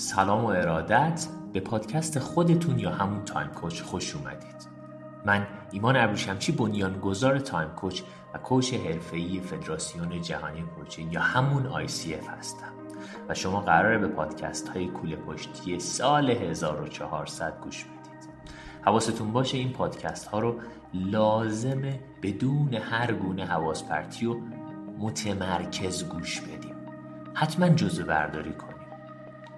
سلام و ارادت به پادکست خودتون یا همون Time Coach خوش اومدید. من ایمان ابروشمچی بنیانگذار Time Coach و کوچ حرفه‌ای فدراسیون جهانی کوچینگ یا همون ICF هستم. و شما قراره به پادکست های کوله پشتی سال 1400 گوش بدید. حواستون باشه این پادکست ها رو لازمه بدون هر گونه حواس پرتی و متمرکز گوش بدیم. حتما جزوه برداری کنید.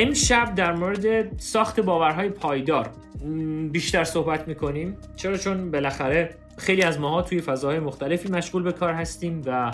امشب در مورد ساخت باورهای پایدار بیشتر صحبت می‌کنیم. چرا؟ چون بالاخره خیلی از ماها توی فضاهای مختلفی مشغول به کار هستیم و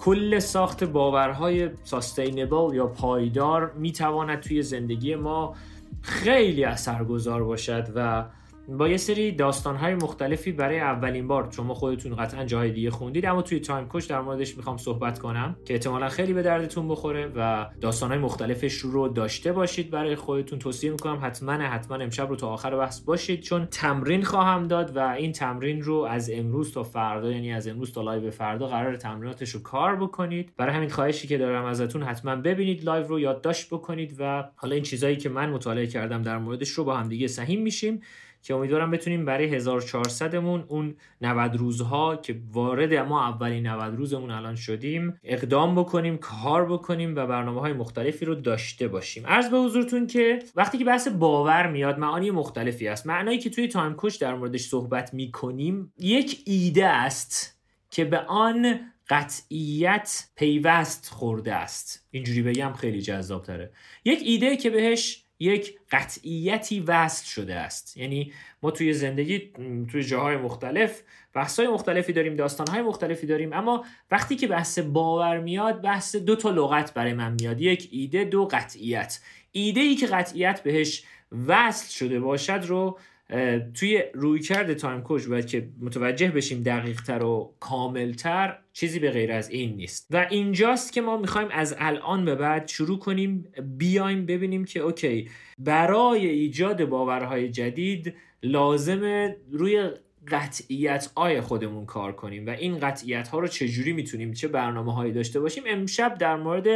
کل ساخت باورهای sustainable یا پایدار می‌تواند توی زندگی ما خیلی اثرگذار باشد و با یه سری داستانهای مختلفی برای اولین بار شما خودتون قطعا جای دیگه خوندید اما توی Time Coach در موردش می‌خوام صحبت کنم که احتمالا خیلی به دردتون بخوره و داستانهای مختلفش رو داشته باشید برای خودتون. توصیه می‌کنم حتما حتما امشب رو تا آخر بحث باشید چون تمرین خواهم داد و این تمرین رو از امروز تا فردا یعنی از امروز تا live فردا قرار تمریناتش رو کار بکنید. برای همین خواهشی که دارم ازتون حتما ببینید live رو یادداشت بکنید و حالا این چیزایی که من مطالعه کردم در موردش رو با هم دیگه سهیم میشیم. که امیدوارم بتونیم برای 1400 مون اون 90 روزها که وارد ما اولین 90 روزمون الان شدیم اقدام بکنیم کار بکنیم و برنامه های مختلفی رو داشته باشیم. عرض به حضورتون که وقتی که بحث باور میاد معانی مختلفی است. معنایی که توی تایم کوچ در موردش صحبت می‌کنیم یک ایده است که به آن قطعیت پیوست خورده است. اینجوری بگم خیلی جذاب تره یک ایده که بهش یک قطعیتی وصل شده است. یعنی ما توی زندگی توی جاهای مختلف بحث‌های مختلفی داریم داستانهای مختلفی داریم اما وقتی که بحث باور میاد بحث دو تا لغت برای من میاد. یک ایده دو قطعیت. ایده ای که قطعیت بهش وصل شده باشد رو توی رویکرد تایم کوچ باید که متوجه بشیم دقیقتر و کاملتر چیزی به غیر از این نیست. و اینجاست که ما می‌خوایم از الان به بعد شروع کنیم بیایم ببینیم که اوکی برای ایجاد باورهای جدید لازمه روی قطعیت آی خودمون کار کنیم و این قطعیت ها رو چجوری می‌تونیم چه برنامه هایی داشته باشیم؟ امشب در مورد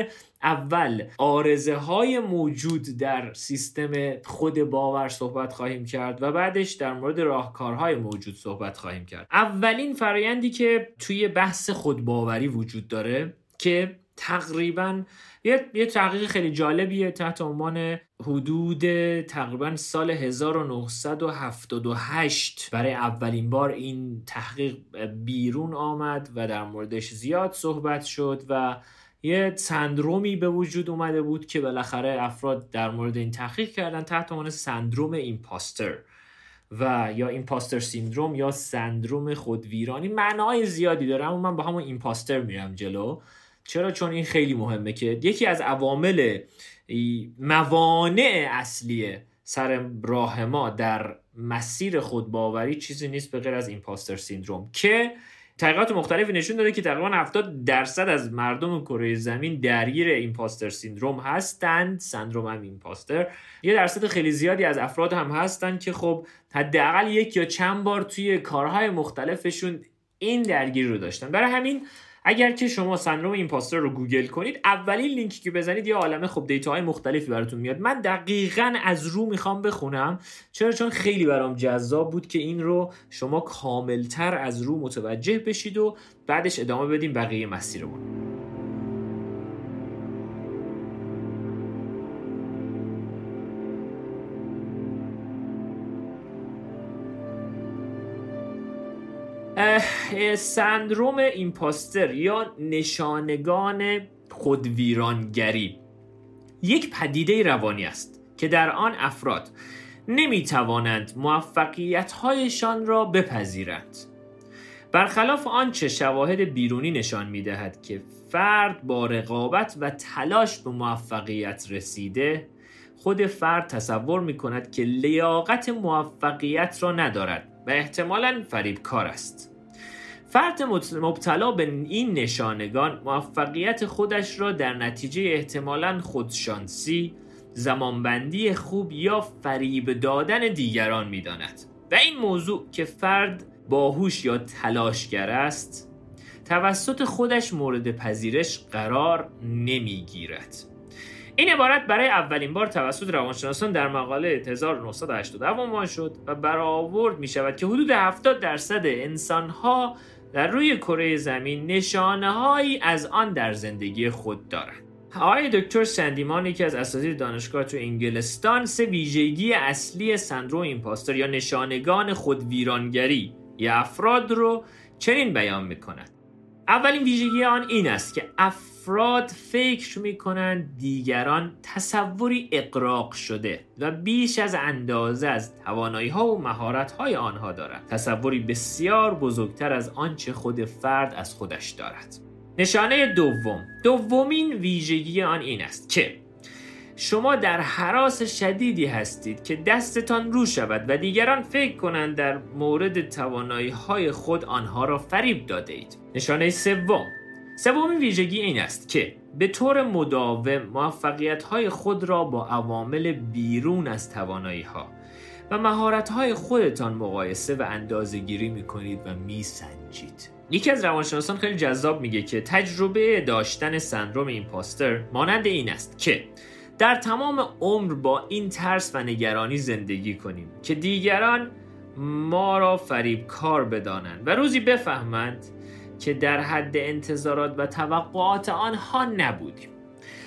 اول آرزه های موجود در سیستم خود باور صحبت خواهیم کرد و بعدش در مورد راهکارهای موجود صحبت خواهیم کرد. اولین فرایندی که توی بحث خود باوری وجود داره که تقریبا یه, یه تحقیق خیلی جالبیه تحت عنوان حدود تقریبا سال 1978 برای اولین بار این تحقیق بیرون آمد و در موردش زیاد صحبت شد و یه سندرومی به وجود اومده بود که بالاخره افراد در مورد این تحقیق کردن تحت عنوان سندروم ایمپاستر و یا ایمپاستر سیندروم یا سندروم خودویرانی. معنای زیادی داره اما من با همون ایمپاستر میرم جلو. چرا؟ چون این خیلی مهمه که یکی از عوامل موانع اصلی سر راه ما در مسیر خودباوری چیزی نیست به غیر از ایمپاستر سیندروم که تحقیقات مختلفی نشون داده که تقریبا 70 درصد از مردم کره زمین درگیر ایمپاستر سیندروم هستند سندروم هم ایمپاستر یه درصد خیلی زیادی از افراد هم هستند که خب حداقل یک یا چند بار توی کارهای مختلفشون این درگیری رو داشتن. برای همین اگر که شما سندروم ایمپاستر رو گوگل کنید اولین لینکی که بزنید یه عالمه خب دیتاهای مختلفی براتون میاد. من دقیقا از رو می‌خوام بخونم. چرا؟ چون خیلی برام جذاب بود که این رو شما کاملتر از رو متوجه بشید و بعدش ادامه بدیم بقیه مسیرمون. سندروم ایمپاستر یا نشانگان خودویرانگری. یک پدیده روانی است که در آن افراد نمی توانند موفقیت هایشان را بپذیرند. برخلاف آنچه شواهد بیرونی نشان می‌دهد که فرد با رقابت و تلاش به موفقیت رسیده خود فرد تصور می کند که لیاقت موفقیت را ندارد و احتمالا فریبکار است. فرد مبتلا به این نشانگان موفقیت خودش را در نتیجه احتمالا خودشانسی زمانبندی خوب یا فریب دادن دیگران می داند. و این موضوع که فرد باهوش یا تلاشگر است توسط خودش مورد پذیرش قرار نمی‌گیرد این عبارت برای اولین بار توسط روانشناسان در مقاله 1982 عنوان شد و برآورد می شود که حدود 70 درصد انسان ها در روی کره زمین نشانه هایی از آن در زندگی خود دارند. آقای دکتر سندیمان یکی از اساتید دانشگاه تو انگلستان سه ویژگی اصلی سندروم ایمپاستر یا نشانگان خودویرانگری یا افراد رو چنین بیان می‌کنند اولین ویژگی آن این است که افراد فکر می‌کنند دیگران تصوری اقراق شده و بیش از اندازه از توانایی ها و مهارت های آنها دارند تصوری بسیار بزرگتر از آنچه خود فرد از خودش دارد. نشانه دوم. دومین ویژگی آن این است که شما در حراس شدیدی هستید که دستتان رو شود و دیگران فکر کنند در مورد توانایی های خود آنها را فریب داده اید. نشانه سوم سومین ویژگی این است که به طور مداوم موفقیت های خود را با عوامل بیرون از توانایی ها و مهارت های خودتان مقایسه و اندازه گیری می کنید و می سنجید. یکی از روانشناسان خیلی جذاب میگه که تجربه داشتن سندروم ایمپاستر مانند این است که در تمام عمر با این ترس و نگرانی زندگی کنیم که دیگران ما را فریب کار بدانند و روزی بفهمند که در حد انتظارات و توقعات آنها نبودیم.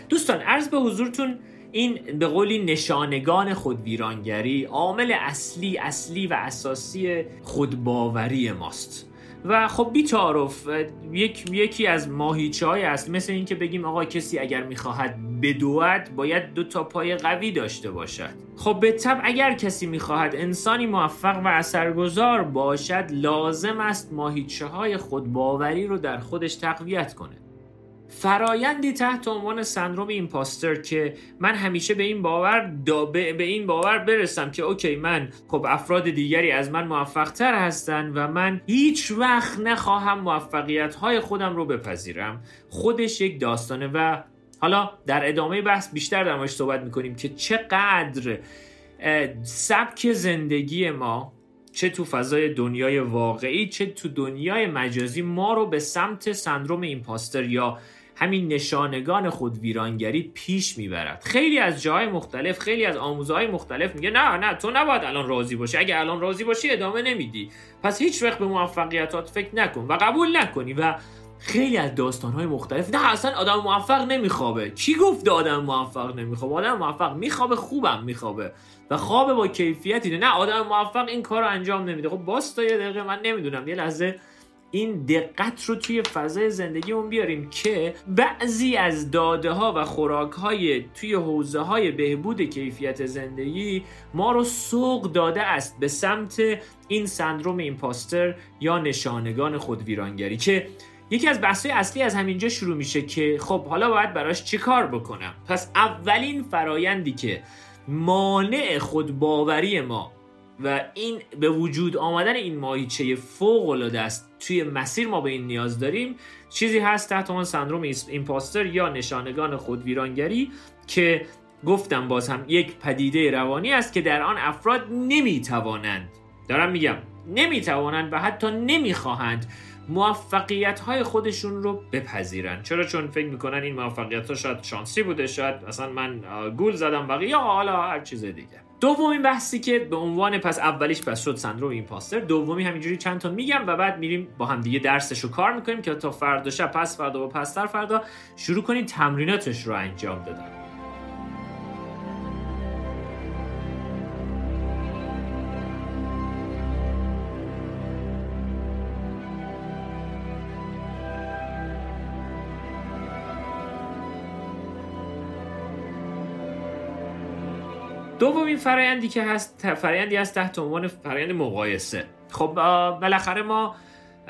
دوستان عرض به حضورتون این به قولی نشانگان خودویرانگری عامل اصلی اصلی و اساسی خودباوری ماست. و خب بی تعارف یک، یکی از ماهیچه های اصلی مثل اینکه بگیم آقا کسی اگر می‌خواهد بدود باید دو تا پای قوی داشته باشد. خب به طب اگر کسی می‌خواهد انسانی موفق و اثرگذار باشد لازم است ماهیچه های خودباوری رو در خودش تقویت کنه. فرایندی تحت عنوان سندروم ایمپاستر که من همیشه به این باور به این باور برسم که اوکی من خب افراد دیگری از من موفق تر هستن و من هیچ وقت نخواهم موفقیت های خودم رو بپذیرم. خودش یک داستانه و حالا در ادامه بحث بیشتر در صحبت می‌کنیم که چقدر سبک زندگی ما چه تو فضای دنیای واقعی چه تو دنیای مجازی ما رو به سمت سندروم ایمپاستر یا همین نشانگان خود ویرانگری پیش می‌برد. خیلی از جاهای مختلف خیلی از آموزهای مختلف میگه نه نه تو نباید الان راضی باشی. اگه الان راضی باشی ادامه نمیدی. پس هیچ وقت به موفقیتات فکر نکن و قبول نکنی. و خیلی از داستانهای مختلف نه اصلا آدم موفق نمیخوابه. کی گفته آدم موفق نمیخوابه؟ آدم موفق میخوابه خوبم میخوابه. و خواب با کیفیتی نه آدم موفق این کار رو انجام نمیده. خب باز تا یه دقیقه من نمی‌دونم یه لحظه این دقت رو توی فضای زندگیمون بیاریم که بعضی از داده ها و خوراک های توی حوزه های بهبود کیفیت زندگی ما رو سوق داده است به سمت این سندروم ایمپاستر یا نشانگان خودویرانگری که یکی از بحث‌های اصلی از همینجا شروع میشه که خب حالا باید براش چیکار بکنم؟ پس اولین فرایندی که مانع خودباوری ما و این به وجود آمدن این ماهیچه فوق العاده است توی مسیر ما به این نیاز داریم چیزی هست تحت عنوان سندروم ایمپاستر یا نشانگان خودویرانگری که گفتم باز هم یک پدیده روانی است که در آن افراد نمی‌توانند. دارم میگم نمی‌توانند و حتی نمی‌خواهند موفقیت های خودشون رو بپذیرن چرا؟ چون فکر می‌کنن این موفقیت ها شاید شانسی بوده شاید مثلا من گول زدم بقیه یا حالا هر چیز دیگه. دومین بحثی که به عنوان پس اولیش پس شد سندروم ایمپاستر. دومی همینجوری چند تا میگم و بعد میریم با هم دیگه درسش رو کار می‌کنیم که تا فردا شب پس فردا و پستر فردا شروع کنیم تمریناتش رو انجام دادن. دومین فرایندی که هست فرایندی هست تحت عنوان فرایند مقایسه. خب بالاخره ما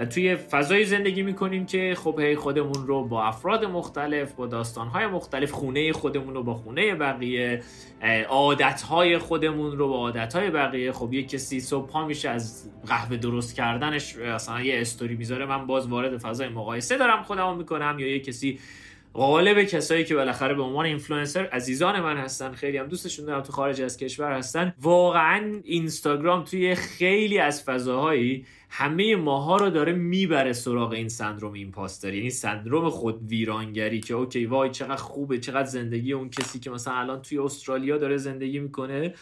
توی فضای زندگی می‌کنیم که خب هی خودمون رو با افراد مختلف با داستانهای مختلف خونه خودمون رو با خونه بقیه عادتهای خودمون رو با عادتهای بقیه. خب یه کسی صبح پا میشه از قهوه درست کردنش اصلا یه استوری می‌ذاره من باز وارد فضای مقایسه دارم خودمو می‌کنم. یا یه کسی غالب کسایی که بالاخره به عنوان اینفلوئنسر عزیزان من هستن خیلی هم دوستشون دارم تو خارج از کشور هستن واقعا اینستاگرام توی خیلی از فضاهایی همه ماها رو داره می‌بره سراغ این سندروم impostor یعنی سندروم خود ویرانگری که okay وای چقدر خوبه چقدر زندگی اون کسی که مثلا الان توی استرالیا داره زندگی می‌کنه.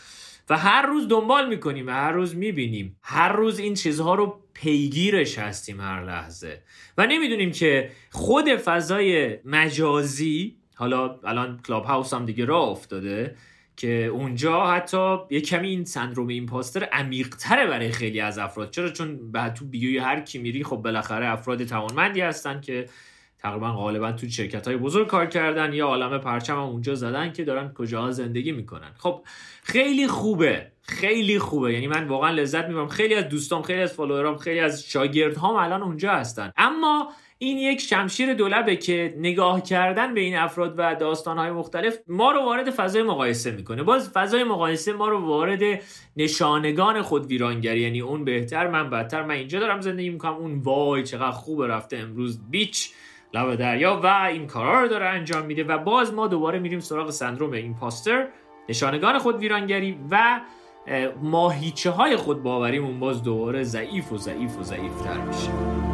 و هر روز دنبال می‌کنیم و هر روز می‌بینیم. هر روز این چیزها رو پیگیرش هستیم هر لحظه. و نمی‌دونیم که خود فضای مجازی حالا الان کلاب هاوس هم دیگه راه افتاده که اونجا حتی یه کمی این سندروم ایمپاستر عمیقتره برای خیلی از افراد. چرا؟ چون بعد تو بیوی هر کی میری خب بالاخره افراد توانمندی هستن که تقریبا غالبا تو شرکت های بزرگ کار کردن یا عالم پرچم هم اونجا زدن که دارن کجاها زندگی می‌کنن. خب خیلی خوبه خیلی خوبه. یعنی من واقعا لذت می‌برم. خیلی از دوستام خیلی از فالوورام خیلی از شاگردهام الان اونجا هستن. اما این یک شمشیر دولبه که نگاه کردن به این افراد و داستانهای مختلف ما رو وارد فضای مقایسه می‌کنه. باز فضای مقایسه ما رو وارد نشانگان خود ویرانگری یعنی اون بهتر من بدتر من اینجا دارم زندگی می‌کنم اون وای چقدر خوبه رفته امروز بیچ. لب دریا و این کارا رو داره انجام میده و باز ما دوباره میریم سراغ سندروم ایمپاستر نشانگان خود ویرانگری و ماهیچه های خود باوریمون باز دوباره ضعیف و ضعیف و ضعیف تر میشه.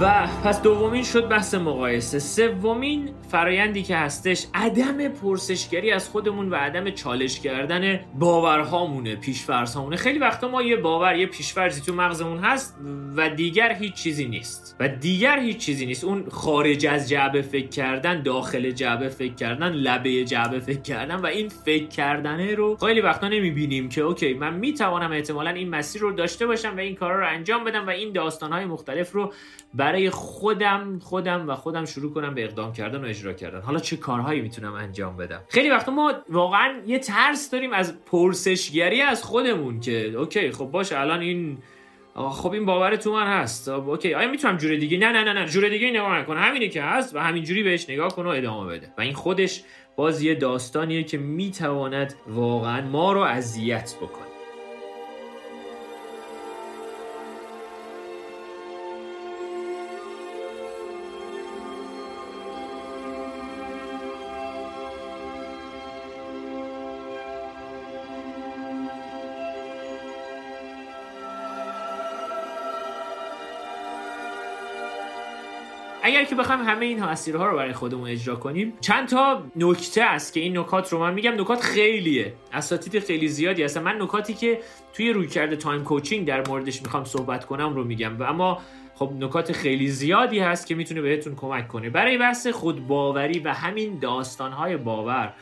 و پس دومین شد بحث مقایسه. سومین فرایندی که هستش عدم پرسشگری از خودمون و عدم چالش کردن باورهامونه پیشفرزهامونه خیلی وقتا ما یه باور یه پیشفرزی تو مغزمون هست و دیگر هیچ چیزی نیست. و دیگر هیچ چیزی نیست. اون خارج از جعبه فکر کردن داخل جعبه فکر کردن لبه جعبه فکر کردن و این فکر کردنه رو خیلی وقتا نمی‌بینیم که اوکی من می‌توانم احتمالا این مسیر رو داشته باشم و این کارا رو انجام بدم و این داستانهای مختلف رو برای خودم خودم و خودم شروع کنم به اقدام کردن و اجرا کردن. حالا چه کارهایی می‌تونم انجام بدم؟ خیلی وقتا ما واقعا یه ترس داریم از پرسشگری از خودمون که اوکی خب باشه الان این خب این باور تو من هست. اوکی آیا می‌تونم جور دیگه؟ نه نه نه نه جور دیگه نگاه نکن. همینه که هست و همینجوری بهش نگاه کن و ادامه بده. و این خودش باز یه داستانیه که می‌تواند واقعا ما رو اذیت بکنه. بخوایم همه این اسیرها رو برای خودمون اجرا کنیم. چند تا نکته است که این نکات رو من میگم. نکات خیلیه. اساتید خیلی زیادی هستن. من نکاتی که توی رویکرد تایم کوچینگ در موردش می‌خوام صحبت کنم رو میگم. و اما خب نکات خیلی زیادی هست که می‌تونه بهتون کمک کنه. برای بحث خودباوری و همین داستانهای باور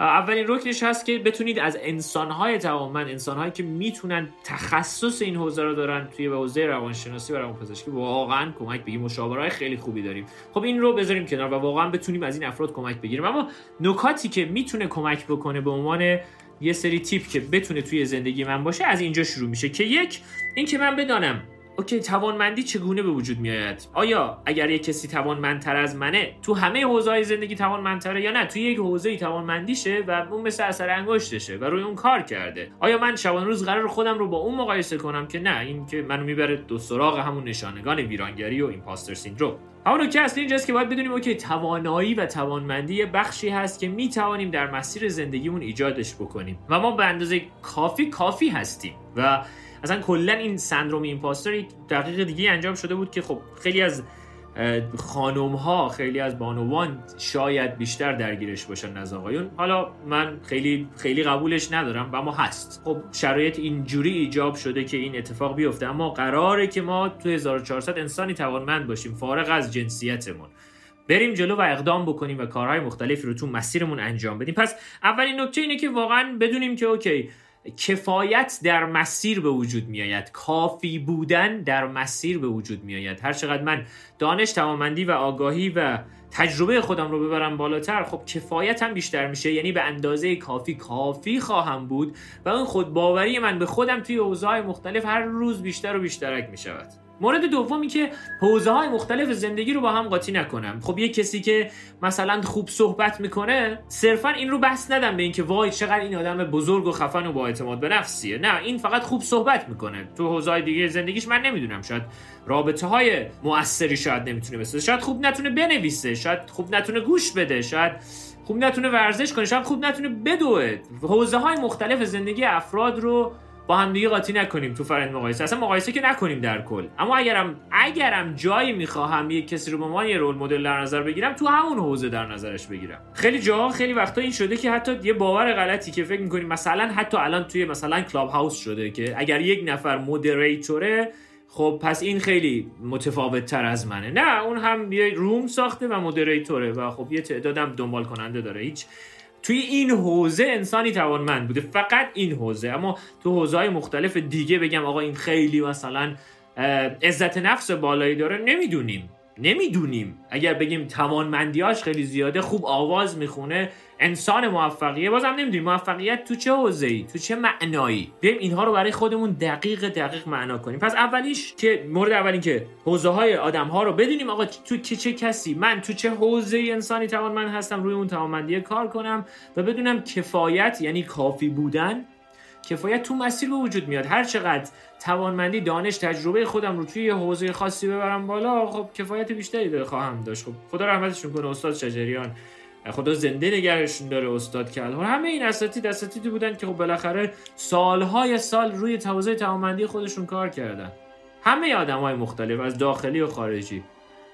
اولین رکنش هست که بتونید از انسانهای توانمند انسانهایی که می‌تونن تخصص این حوزه رو دارن توی حوزه روانشناسی و روانپزشکی واقعا کمک بگیریم. مشاورهای خیلی خوبی داریم. خب این رو بذاریم کنار و واقعا بتونیم از این افراد کمک بگیریم. اما نکاتی که می‌تونه کمک بکنه به عنوان یه سری تیپ که بتونه توی زندگی من باشه از اینجا شروع میشه که یک این که من بدانم اوکی توانمندی چگونه به وجود میآید آیا اگر یک کسی توانمندتر از منه تو همه حوزه‌های زندگی توانمندتره یا نه؟ تو یک حوزه‌ای توانمندیشه و اون مثل اثر انگشتشه و روی اون کار کرده. آیا من شبان روز قرار خودم رو با اون مقایسه کنم که نه این که منو می‌بره دو سراغ همون نشانگان ویرانگری و ایمپاستر سیندروم همون نکته اصلی اینجاست که باید بدونیم okay توانایی و توانمندی یه بخشی هست که می‌توانیم در مسیر زندگیمون ایجادش بکنیم و ما به اندازه کافی کافی هستیم و اصلا کلا این سندروم impostor یک تحقیق دیگه انجام شده بود که خب خیلی از خانم ها خیلی از بانوان شاید بیشتر درگیرش باشن از آقایون. حالا من خیلی خیلی قبولش ندارم و اما هست. خب شرایط اینجوری ایجاب شده که این اتفاق بیفته. اما قراره که ما تو 1400 انسانی توانمند باشیم فارغ از جنسیتمون. بریم جلو و اقدام بکنیم و کارهای مختلفی رو تو مسیرمون انجام بدیم. پس اولین نکته اینه که واقعا بدونیم که okay کفایت در مسیر به وجود میآید. کافی بودن در مسیر به وجود میآید. هر چقدر من دانش توانمندی و آگاهی و تجربه خودم رو ببرم بالاتر خب کفایت هم بیشتر میشه. یعنی به اندازه کافی کافی خواهم بود و اون خودباوری من به خودم توی اوضاع مختلف هر روز بیشتر و بیشتر می‌شود. مورد دومی که حوزه های مختلف زندگی رو با هم قاطی نکنم. خب یه کسی که مثلا خوب صحبت می‌کنه صرفا این رو بس ندم به اینکه وای چقدر این آدم بزرگ و خفن و با اعتماد به نفسیه. نه این فقط خوب صحبت می‌کنه. تو حوزه های دیگه زندگیش من نمی‌دونم. شاید رابطه های مؤثری شاید نمی‌تونه بسازه. شاید خوب نتونه بنویسه. شاید خوب نتونه گوش بده. شاید خوب نتونه ورزش کنه. شاید خوب نتونه بدوه. حوزه های مختلف زندگی افراد رو با هم دیگه قاطی نکنیم تو فرند مقایسه. اصلا مقایسه که نکنیم در کل. اما اگرم اگرم جایی می‌خواهم یک کسی رو به عنوان یه رول مدل در نظر بگیرم تو همون حوزه در نظرش بگیرم. خیلی جاها خیلی وقتا این شده که حتی یه باور غلطی که فکر می‌کنیم مثلا حتی الان توی مثلا کلاب هاوس شده که اگر یک نفر مودریتوره خب پس این خیلی متفاوت تر از منه. نه اون هم یه روم ساخته و مودریتوره و خب یه تعدادم دنبال کننده داره. هیچ توی این حوزه انسانی توانمند بوده. فقط این حوزه. اما تو حوزه های مختلف دیگه بگم آقا این خیلی مثلا عزت نفس بالایی داره نمی‌دونیم. نمی‌دونیم. اگر بگیم توانمندیاش خیلی زیاده خوب آواز می‌خونه انسان موفقیه. بازم نمی‌دونیم موفقیت تو چه حوزه ای تو چه معنایی؟ بریم اینها رو برای خودمون دقیق دقیق معنا کنیم. پس اولیش که مورد اولین که حوزه های آدم ها رو بدونیم آقا تو که چه کسی؟ من تو چه حوزه انسانی توانمند هستم؟ روی اون توانمندی کار کنم و بدونم کفایت یعنی کافی بودن کفایت تو مسیر به وجود میاد. هر چقدر توانمندی دانش تجربه خودم رو توی یه حوزه خاصی ببرم بالا خب کفایت بیشتری داره خواهم داشت. خب خدا رحمتشون کنه استاد شجریان خدا زنده نگرشون داره استاد کلهر همه این اساتید اساتیدی بودن که خب بالاخره سالهای سال روی حوزه توانمندی خودشون کار کردن. همه آدم های مختلف از داخلی و خارجی.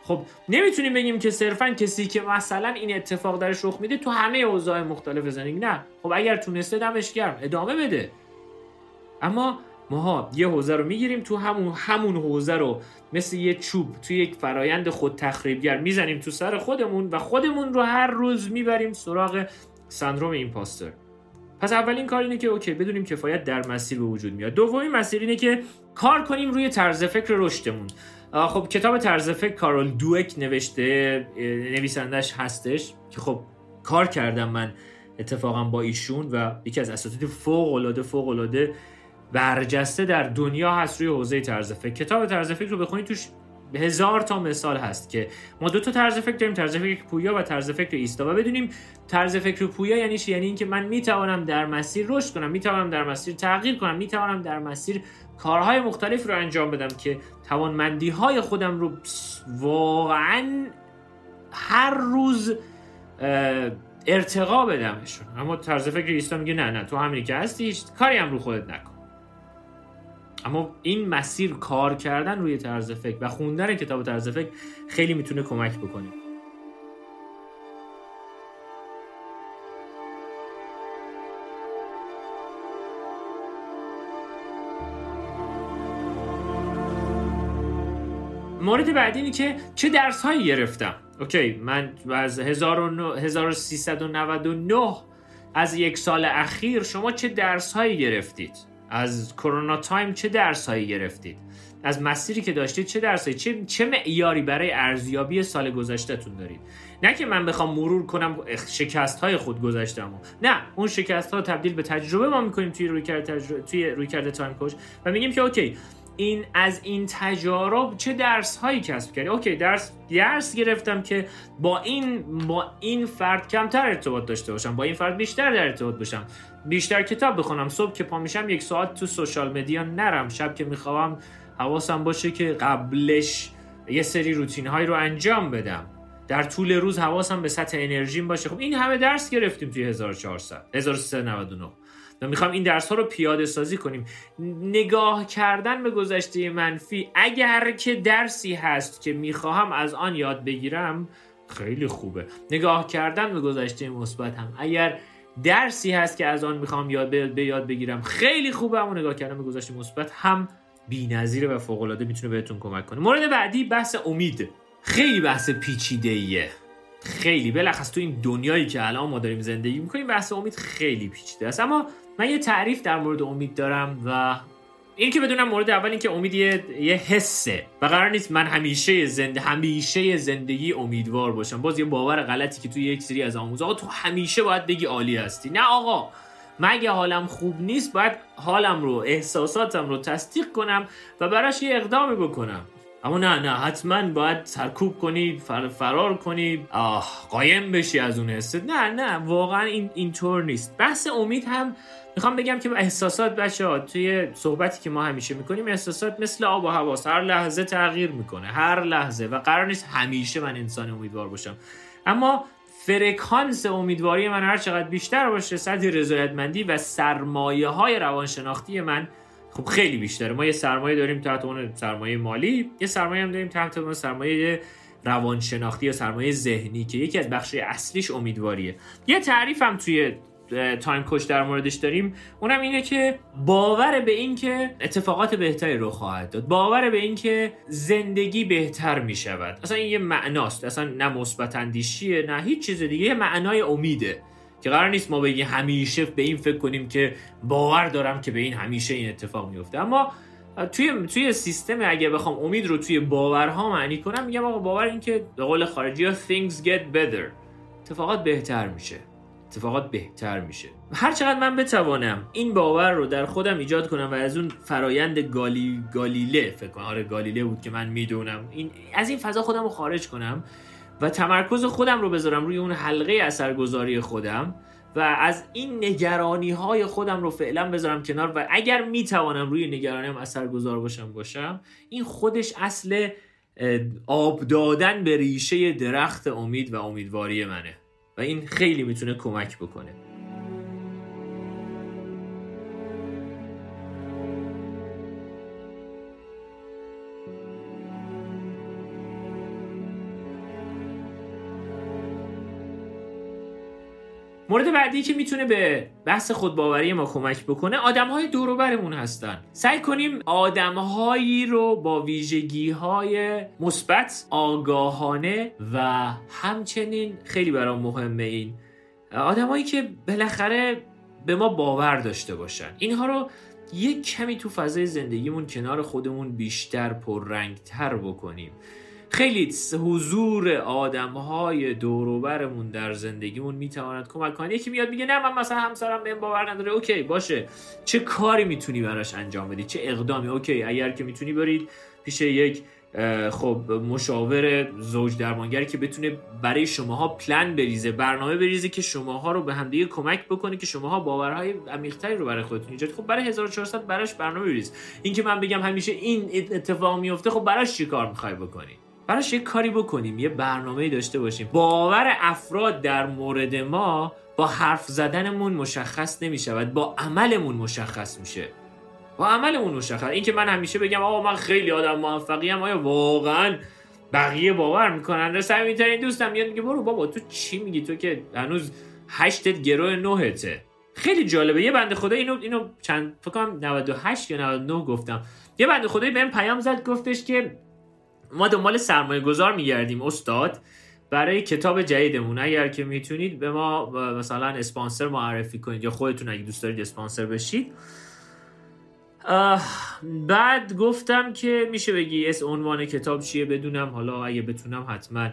خب نمی‌تونیم بگیم که صرفا کسی که مثلا این اتفاق درش رخ میده تو همه اوضاع مختلف زندگی نه. خب اگر تونسته دمش گرم ادامه بده. اما ماها یه حوزه رو می‌گیریم تو همون همون حوزه رو مثل یه چوب توی یک فرایند خود تخریبگر می‌زنیم تو سر خودمون و خودمون رو هر روز می‌بریم سراغ سندروم ایمپاستر پس اولین کار اینه که اوکی بدونیم کفایت در مسیر به وجود میاد. دومین مسیر اینه که کار کنیم روی طرز فکر رشدمون. خب کتاب طرز فکر کارول دوک نوشته نویسندش هستش که خب کار کردم من اتفاقا با ایشون و یکی از اساتید فوق العاده فوق العاده برجسته در دنیا هست روی حوزه طرز فکر. کتاب طرز فکر رو بخونید توش هزار تا مثال هست که ما دو تا طرز فکر داریم طرز فکر پویا و طرز فکر ایستا. و بدونیم طرز فکر پویا یعنی یعنی اینکه من می‌توانم در مسیر رشد کنم می‌توانم در مسیر تغییر کنم می‌توانم در مسیر کارهای مختلف رو انجام بدم که توانمندی های خودم رو واقعا هر روز ارتقا بدمشون. اما طرز فکر ایستا میگه نه نه تو همینی که هستی کاری هم رو خودت نکن. اما این مسیر کار کردن روی طرز فکر و خوندن کتاب طرز فکر خیلی می‌تونه کمک بکنه. مورد بعدی اینه که چه درس هایی گرفتم. okay من از 1399 از یک سال اخیر شما چه درس هایی گرفتید؟ از کرونا time چه درس هایی گرفتید؟ از مسیری که داشتید چه درسایی چه چه معیاری برای ارزیابی سال گذشتهتون دارید؟ نه که من بخوام مرور کنم شکست های خود گذشتم نه اون شکست ها تبدیل به تجربه ما می‌کنیم توی رویکرد تجربه توی رویکرد time coach و میگیم که okay این از این تجارب چه درس هایی کسب کردی؟ okay درس درس گرفتم که با این با این فرد کمتر ارتباط داشته باشم با این فرد بیشتر در ارتباط باشم. بیشتر کتاب بخونم صبح که پا میشم یک ساعت تو social media نرم. شب که می‌خوام حواسم باشه که قبلش یه سری روتین هایی رو انجام بدم. در طول روز حواسم به سطح انرژیم باشه. خب این همه درس گرفتیم توی 1400 1399 و می‌خوام این درس ها رو پیاده سازی کنیم. نگاه کردن به گذشته منفی اگر که درسی هست که می‌خواهم از آن یاد بگیرم خیلی خوبه. نگاه کردن به گذشته مثبت هم. اگر درسی هست که از آن می‌خوام یاد به یاد بگیرم خیلی خوبه. اما نگاه کردن به گذشته مثبت هم بی‌نظیره و فوق العاده می‌تونه بهتون کمک کنه. مورد بعدی بحث امید. خیلی بحث پیچیده ایه خیلی بلخص تو این دنیایی که الان ما داریم زندگی می‌کنیم بحث امید خیلی پیچیده است. اما من یه تعریف در مورد امید دارم و این که بدونم مورد اول این که امید یه, یه حسه و قرار نیست من همیشه زنده همیشه زندگی امیدوار باشم. باز یه باور غلطی که توی یک سری از آموز آقا تو همیشه باید بگی عالی هستی. نه آقا مگه حالم خوب نیست باید حالم رو احساساتم رو تصدیق کنم و براش یه اقدامی بکنم. اما نه نه حتما باید سرکوب کنی فر فرار کنی. آه قایم بشی از اون حست. نه نه واقعا این اینطور نیست. بحث امید هم می‌خوام بگم که احساسات بچه ها توی صحبتی که ما همیشه می‌کنیم احساسات مثل آب و هواست. هر لحظه تغییر می‌کنه هر لحظه و قرار نیست همیشه من انسان امیدوار باشم. اما فرکانس امیدواری من هر چقدر بیشتر باشه سطح رضایتمندی و سرمایه های روانشناختی من خب خیلی بیشتره. ما یه سرمایه داریم تحت اون سرمایه مالی یه سرمایه هم داریم تحت اون سرمایه روانشناختی یا سرمایه ذهنی که یکی از بخش اصلیش امیدواریه. یه تعریف هم توی تایم کوچ در موردش داریم. اونم اینه که باور به این که اتفاقات بهتری رو خواهد داد. باور به این که زندگی بهتر می شود اصلا این یه معناست. اصلا نه مثبت اندیشیه نه هیچ چیز دیگه. یه معنای امیده. که قرار نیست ما بگیم همیشه به این فکر کنیم که باور دارم که به این همیشه این اتفاق میفته. اما توی توی سیستم اگه بخوام امید رو توی باورها معنی کنم میگم آقا باور این که به قول خارجی ها things get better. اتفاقات بهتر میشه. اتفاقات بهتر میشه. هر چقدر من بتوانم این باور رو در خودم ایجاد کنم و از اون فرایند گالی گالیله فکر کنم. آره گالیله بود که من می‌دونم. این از این فضا خودم رو خارج کنم. و تمرکز خودم رو بذارم روی اون حلقه اثرگذاری خودم و از این نگرانی های خودم رو فعلا بذارم کنار و اگر می‌توانم روی نگرانیم اثرگذار باشم باشم این خودش اصل آب دادن به ریشه درخت امید و امیدواری منه و این خیلی می‌تونه کمک بکنه. مورد بعدی که می‌تونه به بحث خودباوری ما کمک بکنه آدم های دوروبرمون هستن. سعی کنیم آدم هایی رو با ویژگی های مثبت آگاهانه و همچنین خیلی برام مهمه این آدمایی که بالاخره به ما باور داشته باشن. اینها رو یک کمی تو فضای زندگیمون کنار خودمون بیشتر پررنگتر بکنیم. خیلی حضور آدم های دوروبرمون در زندگیمون می‌تواند کمک کنه یکی میاد میگه نه من مثلا همسرم به باور نداره. اوکی باشه. چه کاری می‌تونی براش انجام بدی؟ چه اقدامی؟ اوکی اگر که می‌تونی برید پیش یک خب مشاور زوج درمانگری که بتونه برای شماها پلن بریزه برنامه بریزه که شماها رو به همدیگه کمک بکنه که شماها باورهای عمیق‌تری رو برای خودتون ایجاد خب برای 1400 براش برنامه بریز. این که من بگم همیشه این اتفاق میفته خب براش چیکار می‌خوای بکنی؟ براش یه کاری بکنیم یه برنامه داشته باشیم. باور افراد در مورد ما با حرف زدنمون مشخص نمی شود با عملمون مشخص میشه. با عملمون مشخص. این که من همیشه بگم آقا من خیلی آدم موفقی ام آیا واقعا بقیه باور می‌کنن؟ صمیمیترین دوستم میاد میگه برو بابا تو چی میگی؟ تو که هنوز هشتت گروه نهته. خیلی جالبه. یه بنده خدا اینو اینو چند فکر کنم 98 یا 99 گفتم. یه بنده خدایی بهم پیام زد گفتش که ما دنبال سرمایه گذار میگردیم استاد برای کتاب جدیدمون. اگر که می‌تونید به ما مثلا اسپانسر معرفی کنید یا خودتون اگه دوست دارید اسپانسر بشید. بعد گفتم که میشه بگی اس عنوان کتاب چیه بدونم. حالا اگه بتونم حتما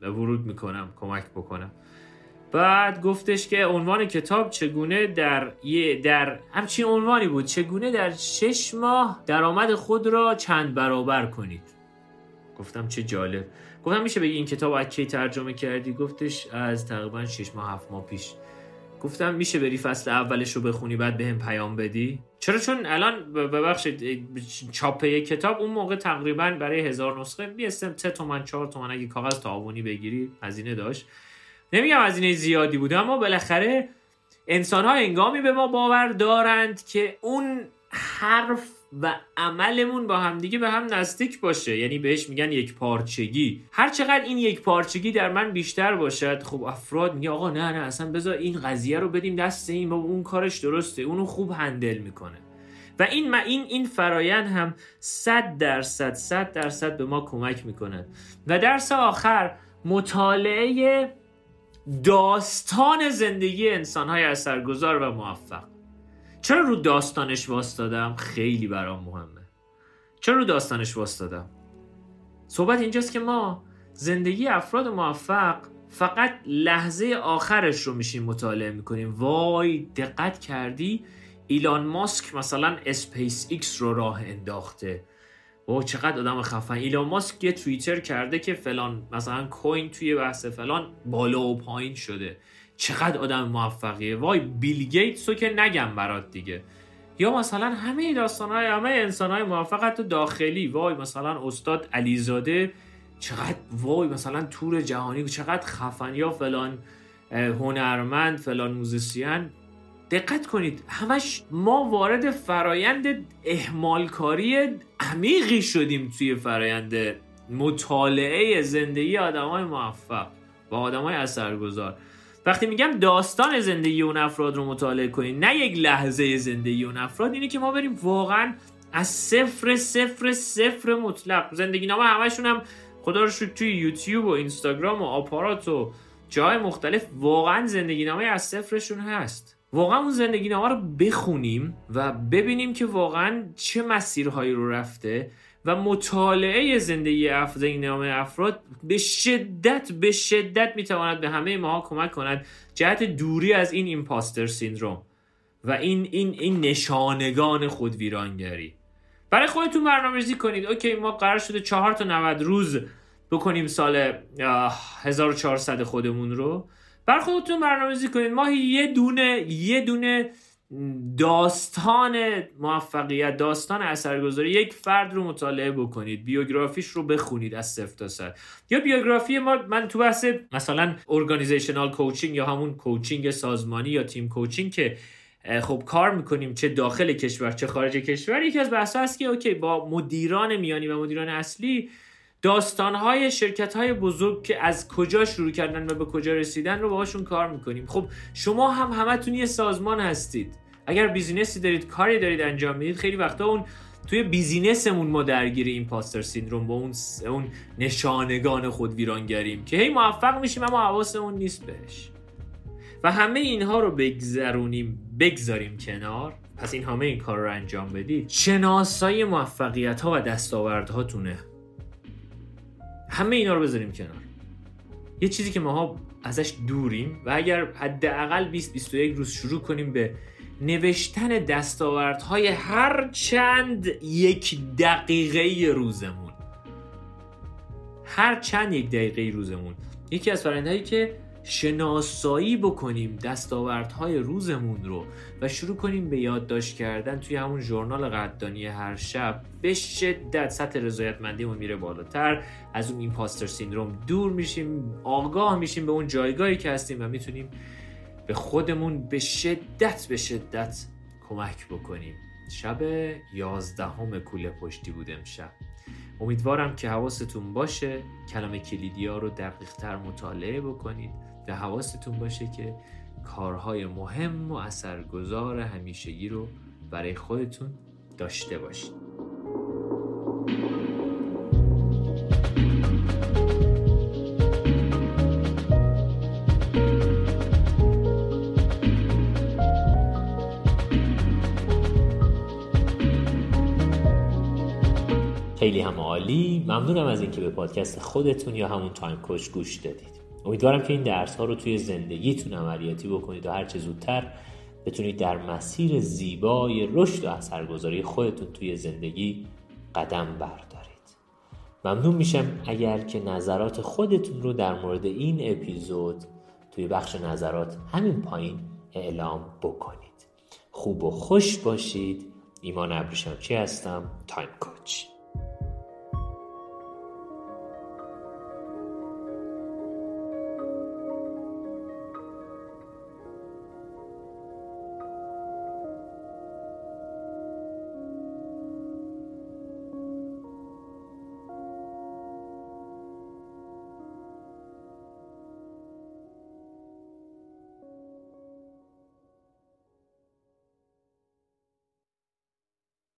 ورود می‌کنم کمک بکنم. بعد گفتش که عنوان کتاب چگونه در یه در همچین عنوانی بود. چگونه در شش ماه درآمد خود را چند برابر کنید. گفتم چه جالب. گفتم میشه بگی این کتاب از کی ترجمه کردی؟ گفتش از تقریبا 6 ماه 7 ماه پیش. گفتم میشه بری فصل اولش رو بخونی بعد بهم به پیام بدی؟ چرا؟ چون الان ببخشید چاپه کتاب اون موقع تقریبا برای هزار نسخه بیستم 3 تومن 4 تومن اگه کاغذ تعاونی بگیری هزینه داشت. نمیگم هزینه زیادی بوده اما بالاخره انسان ها انگامی به ما باور دارند که اون حرف و عملمون با همدیگه به هم نزدیک باشه. یعنی بهش میگن یک پارچگی. هر چقدر این یک پارچگی در من بیشتر باشد خب افراد میگه آقا نه نه اصلا بذار این قضیه رو بدیم دست این با اون کارش درسته اونو خوب هندل می‌کنه. و این این این فرایند هم 100 درصد 100 درصد به ما کمک می‌کنه. و درس آخر مطالعه داستان زندگی انسانهای اثرگذار و موفق. چرا رو داستانش واستادم خیلی برام مهمه. چرا رو داستانش واستادم صحبت اینجاست که ما زندگی افراد موفق فقط لحظه آخرش رو میشیم مطالعه می‌کنیم. وای دقت کردی؟ ایلان ماسک مثلا اسپیس ایکس رو راه انداخته. و چقدر آدم خفن. ایلان ماسک یه توییت کرده که فلان مثلا coin توی بحث فلان بالا و پایین شده. چقدر آدم موفقیه. وای بیل گیتس رو که نگم برات دیگه. یا مثلا همه داستان های همه انسان های موفق حتی داخلی. وای مثلا استاد علیزاده چقدر وای مثلا تور جهانی چقدر خفن. یا فلان هنرمند فلان موزیسین. دقت کنید همش ما وارد فرایند اهمالکاری عمیقی شدیم توی فرایند مطالعه زندگی آدم های موفق و آدم های اثرگذار. وقتی میگم داستان زندگی اون افراد رو مطالعه کنید نه یک لحظه زندگی اون افراد اینه که ما بریم واقعا از صفر صفر صفر مطلق. زندگی نامه همشون هم خدا رو شکر توی یوتیوب و اینستاگرام و آپارات و جای مختلف واقعا زندگی نامه از صفرشون هست. واقعا اون زندگی نامه رو بخونیم و ببینیم که واقعا چه مسیرهایی رو رفته. و مطالعه زندگی نام افراد به شدت به شدت می‌تواند به همه ما کمک کند. جهت دوری از این ایمپاستر سیندروم و این این این نشانگان خودویرانگری. برای خودتون برنامه‌ریزی کنید. okay ما قرار شده چهار تا 90 روز بکنیم سال 1400 خودمون رو. برا خودتون برنامه‌ریزی کنید. ماهی یه دونه یه دونه داستان موفقیت داستان اثرگذاری یک فرد رو مطالعه بکنید بیوگرافیش رو بخونید از صفر تا صد. یا بیوگرافی ما من تو بحث مثلا organizational coaching یا همون coaching سازمانی یا team coaching که خب کار می‌کنیم چه داخل کشور چه خارج کشور یکی از بحث هست که okay با مدیران میانی و مدیران اصلی داستانهای شرکت های بزرگ که از کجا شروع کردن و به کجا رسیدن رو باهاشون کار می‌کنیم. خب شما هم همتون یه سازمان هستید. اگر business ی دارید کاری دارید انجام می‌دید خیلی وقتا اون توی business مون ما درگیر impostor syndrome با اون اون نشانگان خود ویرانگریم که هی موفق میشیم اما حواسمون نیست بهش. و همه اینها رو بگذرونیم بگذاریم کنار. پس این همه این کار رو انجام بدید. شناسایی موفقیت ها و دستاوردهاتونه. همه اینا رو بذاریم کنار. یه چیزی که ماها ازش دوریم و اگر حداقل 20 21 روز شروع کنیم به نوشتن دستاوردهای هر چند یک دقیقه روزمون. هر چند یک دقیقه روزمون. یکی از فرندهایی که شناسایی بکنیم دستاوردهای روزمون رو و شروع کنیم به یادداشت کردن توی همون ژورنال قدردانی هر شب به شدت سطح رضایتمندیمون میره بالاتر. از اون ایمپاستر سیندروم دور میشیم آگاه میشیم به اون جایگاهی که هستیم و می‌تونیم به خودمون به شدت به شدت کمک بکنیم. شب یازدهم کوله پشتی بود امشب. امیدوارم که حواستون باشه. کلمه کلیدی ها رو دقیق تر مطالعه بکنید و حواستون باشه که کارهای مهم و اثرگذار همیشگی رو برای خودتون داشته باشید. خیلی هم عالی. ممنونم از اینکه به پادکست خودتون یا همون تایم کوچ گوش دادید. امیدوارم که این درس ها رو توی زندگیتون عملیاتی بکنید و هرچه زودتر بتونید در مسیر زیبای رشد و اثرگذاری خودتون توی زندگی قدم بردارید. ممنون میشم اگر که نظرات خودتون رو در مورد این اپیزود توی بخش نظرات همین پایین اعلام بکنید. خوب و خوش باشید. ایمان ابریشمچی هستم؟ تایم کوچ.